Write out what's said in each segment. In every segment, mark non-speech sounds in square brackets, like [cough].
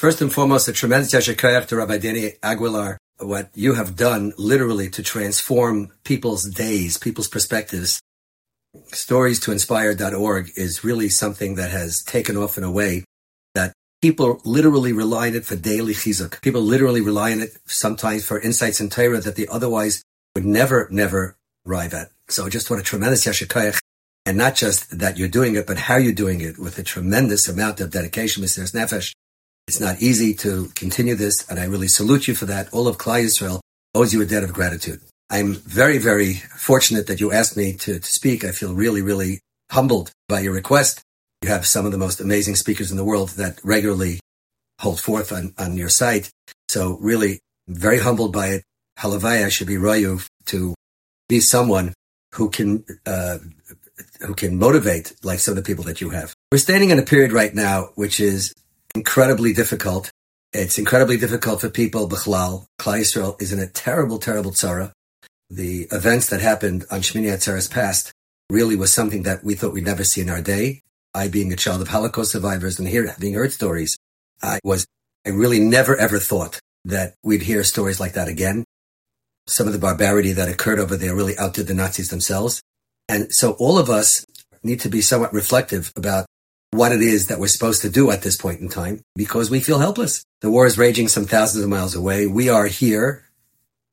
First and foremost, a tremendous yashikayach to Rabbi Danny Aguilar, what you have done literally to transform people's days, people's perspectives. Stories to inspire.org is really something that has taken off in a way that people literally rely on it for daily chizuk. People literally rely on it sometimes for insights in Torah that they otherwise would never, never arrive at. So just what a tremendous yashikayach. And not just that you're doing it, but how you're doing it with a tremendous amount of dedication, mesirus nefesh. It's not easy to continue this, and I really salute you for that. All of Klal Yisrael owes you a debt of gratitude. I'm very, very fortunate that you asked me to, to speak. I feel really, really humbled by your request. You have some of the most amazing speakers in the world that regularly hold forth on, on your site. So really very humbled by it. Halavai, should be Rayu to be someone who can, uh, who can motivate like some of the people that you have. We're standing in a period right now, which is incredibly difficult. It's incredibly difficult for people. Bechlal, Klal Yisrael is in a terrible, terrible tzara. The events that happened on Shmini Atzeres past really was something that we thought we'd never see in our day. I, being a child of Holocaust survivors and here having heard stories, I was, I really never ever thought that we'd hear stories like that again. Some of the barbarity that occurred over there really outdid the Nazis themselves. And so all of us need to be somewhat reflective about what it is that we're supposed to do at this point in time because we feel helpless. The war is raging some thousands of miles away. We are here.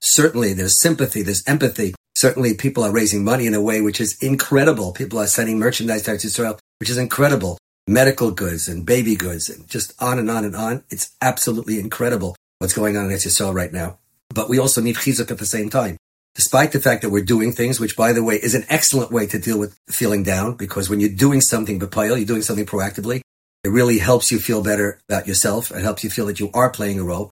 Certainly there's sympathy, there's empathy. Certainly people are raising money in a way which is incredible. People are sending merchandise to Israel which is incredible. Medical goods and baby goods and just on and on and on. It's absolutely incredible what's going on in Israel right now. But we also need chizuk at the same time. Despite the fact that we're doing things, which by the way is an excellent way to deal with feeling down, because when you're doing something b'payil, you're doing something proactively, it really helps you feel better about yourself. It helps you feel that you are playing a role.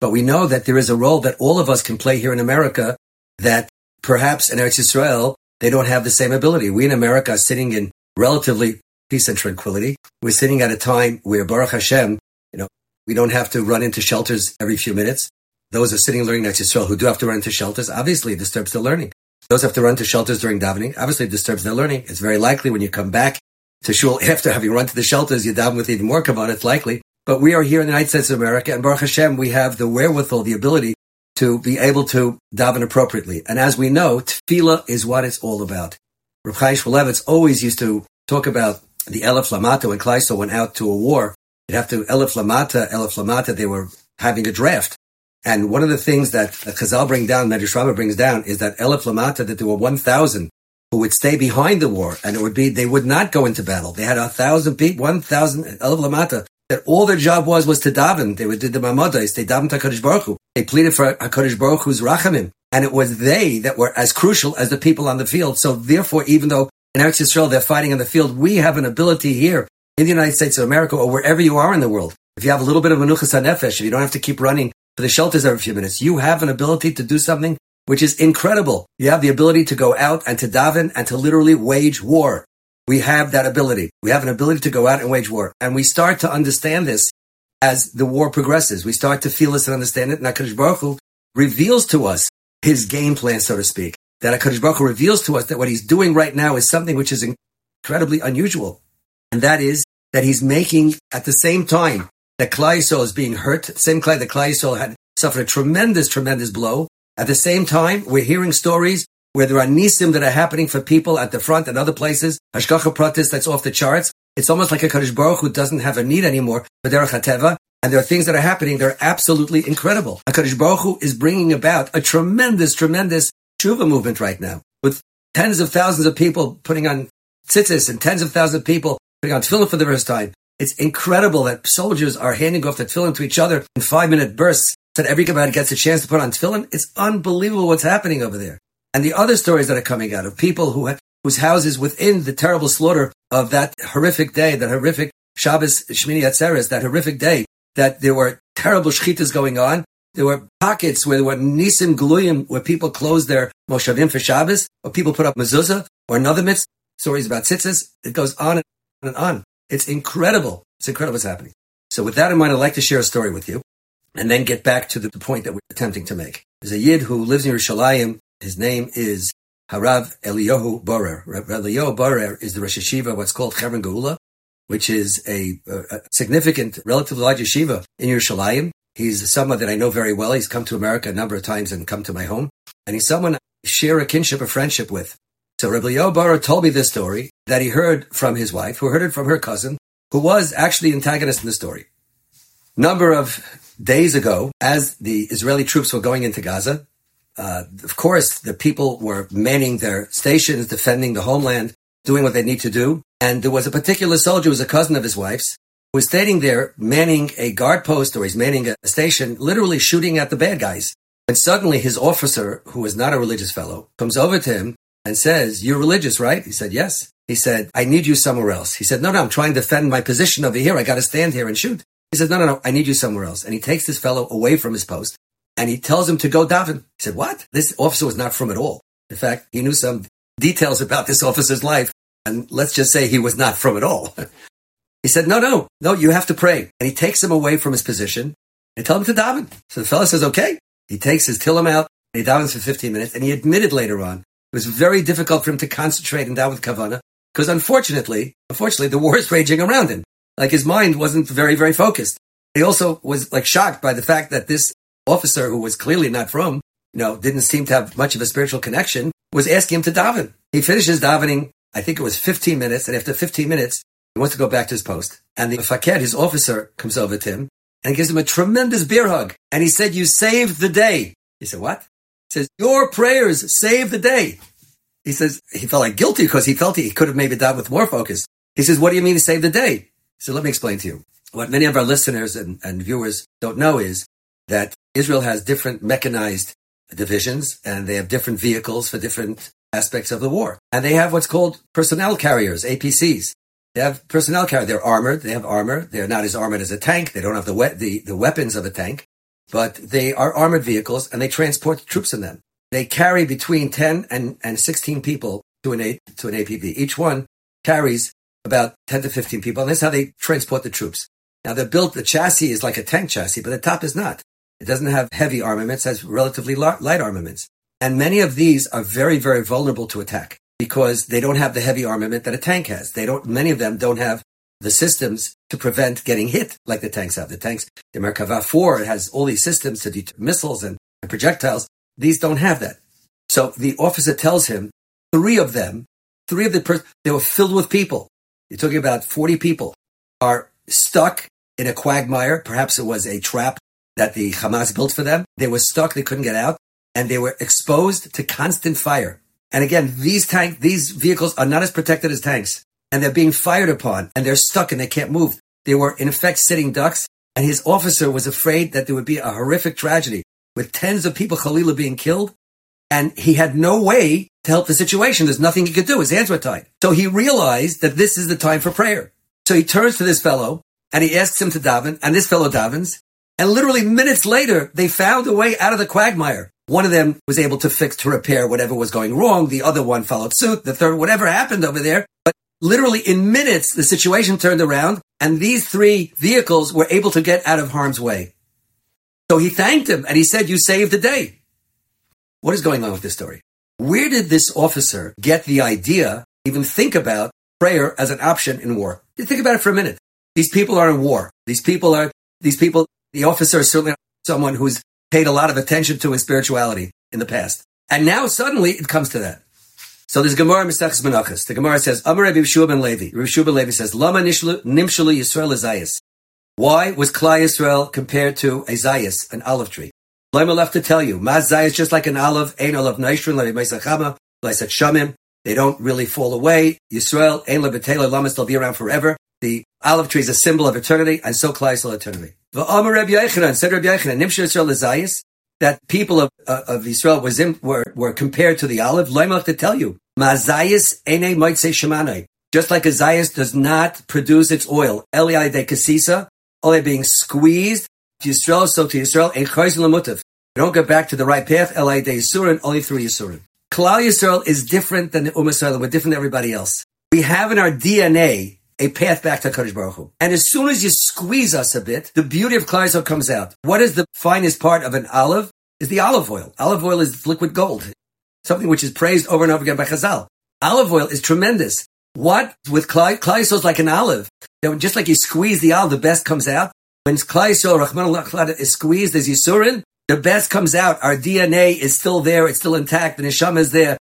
But we know that there is a role that all of us can play here in America that perhaps in Eretz Israel, they don't have the same ability. We in America are sitting in relatively peace and tranquility. We're sitting at a time where Baruch Hashem, you know, we don't have to run into shelters every few minutes. Those are sitting learning Eretz Yisrael who do have to run to shelters, obviously disturbs their learning. Those have to run to shelters during davening, obviously disturbs their learning. It's very likely when you come back to shul [laughs] after having run to the shelters, you daven with even more kavanah, it's likely. But we are here in the United States of America, and Baruch Hashem, we have the wherewithal, the ability to be able to daven appropriately. And as we know, tefillah is what it's all about. Rav Chaim Shmulevitz always used to talk about the Elif Lamata when Kleisel went out to a war. You'd have to Elif Lamata, Elif Lamata, they were having a draft. And one of the things that Chazal bring down, Medrash Rabbah brings down, is that Elif Lamata, that there were 1,000 who would stay behind the war, and it would be, they would not go into battle. They had a thousand people, 1,000 Elif Lamata, that all their job was, was to daven. They would do the Mamadais, they davened to HaKadosh Baruch Hu. They pleaded for HaKadosh Baruch Hu's Rachamim. And it was they that were as crucial as the people on the field. So therefore, even though in Eretz Yisrael they're fighting on the field, we have an ability here in the United States of America or wherever you are in the world. If you have a little bit of menuchas hanefesh, if you don't have to keep running for the shelters every few minutes, you have an ability to do something which is incredible. You have the ability to go out and to daven and to literally wage war. We have that ability. We have an ability to go out and wage war. And we start to understand this as the war progresses. We start to feel this and understand it. And HaKadosh Baruch Hu reveals to us his game plan, so to speak. That HaKadosh Baruch Hu reveals to us that what he's doing right now is something which is incredibly unusual. And that is that he's making at the same time Klal Yisrael is being hurt, the same Klal that Klal Yisrael had suffered a tremendous, tremendous blow. At the same time, we're hearing stories where there are nisim that are happening for people at the front and other places. Hashgacha pratis that's off the charts. It's almost like a Kadosh Baruch Hu doesn't have a need anymore for Derech HaTeva. And there are things that are happening that are absolutely incredible. HaKadosh Baruch Hu is bringing about a tremendous, tremendous tshuva movement right now with tens of thousands of people putting on tzitzis and tens of thousands of people putting on tefillin for the first time. It's incredible that soldiers are handing off the tefillin to each other in five minute bursts so that everybody gets a chance to put on tefillin. It's unbelievable what's happening over there. And the other stories that are coming out of people who whose houses within the terrible slaughter of that horrific day, that horrific Shabbos Shmini Atzeres, that horrific day, that there were terrible shchitas going on. There were pockets where there were nisim gluyim, where people closed their moshavim for Shabbos, or people put up mezuzah, or another mitzvah, stories about tzitzis. It goes on and on. It's incredible. It's incredible what's happening. So with that in mind, I'd like to share a story with you and then get back to the, point that we're attempting to make. There's a Yid who lives in Yerushalayim. His name is Harav Eliyahu Borer. Eliyahu Borer is the Rosh Yeshiva, what's called Chevron Geula. which is a, a significant, relatively large yeshiva in Yerushalayim. He's someone that I know very well. He's come to America a number of times and come to my home. And he's someone I share a kinship, a friendship with. So Rabbi Yobar told me this story that he heard from his wife, who heard it from her cousin, who was actually antagonist in the story. Number of days ago, as the Israeli troops were going into Gaza, uh, of course, the people were manning their stations, defending the homeland, doing what they need to do. And there was a particular soldier who was a cousin of his wife's, who was standing there manning a guard post or he's manning a station, literally shooting at the bad guys. And suddenly his officer, who was not a religious fellow, comes over to him and says, You're religious, right? He said, Yes. He said, I need you somewhere else. He said, No, no, I'm trying to defend my position over here. I got to stand here and shoot. He says, No, no, no, I need you somewhere else. And he takes this fellow away from his post and he tells him to go daven. He said, What? This officer was not frum at all. In fact, he knew some details about this officer's life. And let's just say he was not frum at all. [laughs] he said, No, no, no, you have to pray. And he takes him away from his position and tell him to daven. So the fellow says, Okay. He takes his Tehillim out and he davens for 15 minutes. And he admitted later on it was very difficult for him to concentrate and daven with kavana because unfortunately, unfortunately, the war is raging around him. Like his mind wasn't very, very focused. He also was like shocked by the fact that this officer who was clearly not frum, you know, didn't seem to have much of a spiritual connection, was asking him to daven. He finishes davening, I think it was 15 minutes, and after 15 minutes, he wants to go back to his post. And the faked, his officer, comes over to him and gives him a tremendous beer hug. And he said, you saved the day. He said, what? Says, your prayers saved the day. He says, he felt like guilty because he felt he could have maybe davened with more focus. He says, what do you mean to save the day? Said, let me explain to you. What many of our listeners and, and viewers don't know is that Israel has different mechanized divisions and they have different vehicles for different aspects of the war. And they have what's called personnel carriers, APCs. They have personnel carriers. They're armored. They have armor. They're not as armored as a tank. They don't have the, we- the, the weapons of a tank, but they are armored vehicles and they transport troops in them. They carry between 10 and, and 16 people to an, A, to an APC. Each one carries about 10 to 15 people. And that's how they transport the troops. Now they're built, the chassis is like a tank chassis, but the top is not. It doesn't have heavy armaments, has relatively light armaments. And many of these are very, very vulnerable to attack because they don't have the heavy armament that a tank has. They don't, many of them don't have the systems to prevent getting hit like the tanks have. The tanks, the Merkava 4 has all these systems to deter missiles and, and projectiles. These don't have that. So the officer tells him three of them, three of the, per- they were filled with people. You're talking about 40 people are stuck in a quagmire. Perhaps it was a trap that the Hamas built for them. They were stuck, they couldn't get out, and they were exposed to constant fire. And again, these tank, these vehicles are not as protected as tanks, and they're being fired upon, and they're stuck and they can't move. They were in effect sitting ducks, and his officer was afraid that there would be a horrific tragedy with tens of people, Khalilah being killed, and he had no way to help the situation. There's nothing he could do. His hands were tied. So he realized that this is the time for prayer. So he turns to this fellow and he asks him to daven, and this fellow davens, and literally minutes later, they found a way out of the quagmire. One of them was able to fix, to repair whatever was going wrong. The other one followed suit. The third, whatever happened over there. Literally in minutes, the situation turned around and these three vehicles were able to get out of harm's way. So he thanked him and he said, you saved the day. What is going on with this story? Where did this officer get the idea, even think about prayer as an option in war? You think about it for a minute. These people are in war. These people are, these people the officer is certainly someone who's paid a lot of attention to his spirituality in the past. And now suddenly it comes to that. So there's Gemara Mesechus Menachos. The Gemara says, Amar Rabbi Yehoshua ben Levi. Rabbi Yehoshua ben Levi says, Lama nishlu, nimshalu Yisrael Azayas. Why was Klal Yisrael compared to a Zayas, an olive tree? Lama left to tell you, Maz Zayas just like an olive, Ein olive Neishrin, Levi Meisachama, Leisat Shamim. They don't really fall away. Yisrael, Ein Lebetela, Lama still be around forever. The olive tree is a symbol of eternity, and so Klal Yisrael eternity. The V'amar Rabbi Yochanan, said Rabbi Yochanan, Nimshir Yisrael Zayis, that people of, uh, of Israel was in, were, were compared to the olive. Loimach to tell you, Mazayis ene might say shemanai. Just like a zayis does not produce its oil, Eli de kasisa, only being squeezed to Yisrael, so to Yisrael, and chayzin lemutav. Don't get back to the right path, Eli de Yisurin, only through Yisurin. Klal Yisrael is different than the Ummah. We're different than everybody else. We have in our DNA a path back to Kadosh Baruch Hu. And as soon as you squeeze us a bit, the beauty of Klal comes out. What is the finest part of an olive? Is the olive oil. Olive oil is liquid gold, something which is praised over and over again by Chazal. Olive oil is tremendous. What with Klai is like an olive. Just like you squeeze the olive, the best comes out. When Klai Rahman is squeezed as Yisurin, the best comes out. Our DNA is still there. It's still intact. The neshama is there.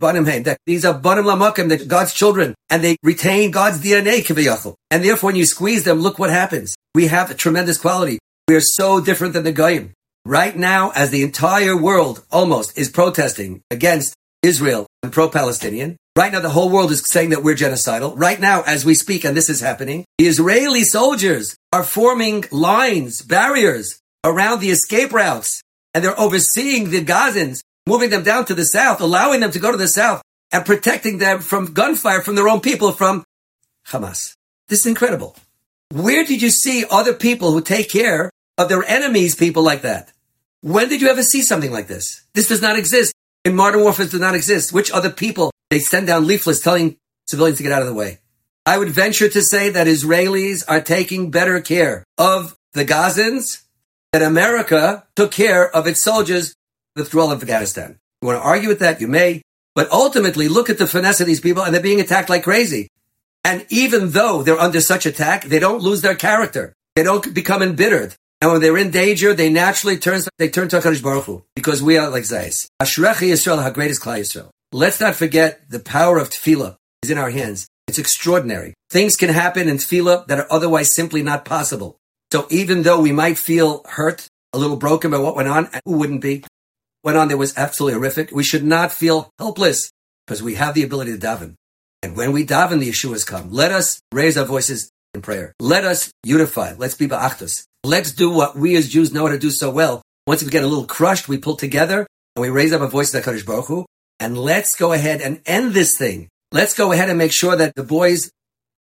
These are banim laMakom, that God's children, and they retain God's DNA. And therefore, when you squeeze them, look what happens. We have a tremendous quality. We are so different than the Goyim. Right now, as the entire world almost is protesting against Israel and pro-Palestinian, right now the whole world is saying that we're genocidal. Right now, as we speak, and this is happening, the Israeli soldiers are forming lines, barriers around the escape routes, and they're overseeing the Gazans moving them down to the south, allowing them to go to the south, and protecting them from gunfire from their own people from Hamas. This is incredible. Where did you see other people who take care of their enemies, people like that? When did you ever see something like this? This does not exist. In modern warfare, does not exist. Which other people, they send down leaflets telling civilians to get out of the way. I would venture to say that Israelis are taking better care of the Gazans than America took care of its soldiers withdrawal of Afghanistan. You want to argue with that? You may. But ultimately, look at the finesse of these people and they're being attacked like crazy. And even though they're under such attack, they don't lose their character. They don't become embittered. And when they're in danger, they naturally turn, they turn to HaKadosh Baruch Hu, because we are like Zayis. Ashrechi Yisrael, how great is Klal Yisrael. Let's not forget the power of tefillah is in our hands. It's extraordinary. Things can happen in tefillah that are otherwise simply not possible. So even though we might feel hurt, a little broken by what went on, who wouldn't be? Went on that was absolutely horrific. We should not feel helpless because we have the ability to daven. And when we daven, the Yeshua's come. Let us raise our voices in prayer. Let us unify. Let's be b'achdus. Let's do what we as Jews know how to do so well. Once we get a little crushed, we pull together and we raise up our voices to Kadosh Baruch Hu. And let's go ahead and end this thing. Let's go ahead and make sure that the boys,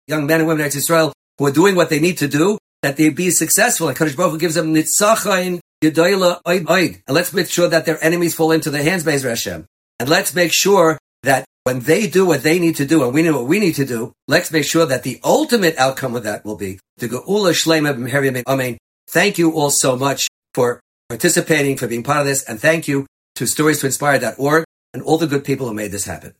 young men and women of Israel, who are doing what they need to do, that they be successful. And Kadosh Baruch Hu gives them nitzachon and let's make sure that their enemies fall into their hands, Be'ez Hashem. And let's make sure that when they do what they need to do and we know what we need to do, let's make sure that the ultimate outcome of that will be the Geula Shlema Amen. Thank you all so much for participating, for being part of this, and thank you to StoriesToInspire.org and all the good people who made this happen.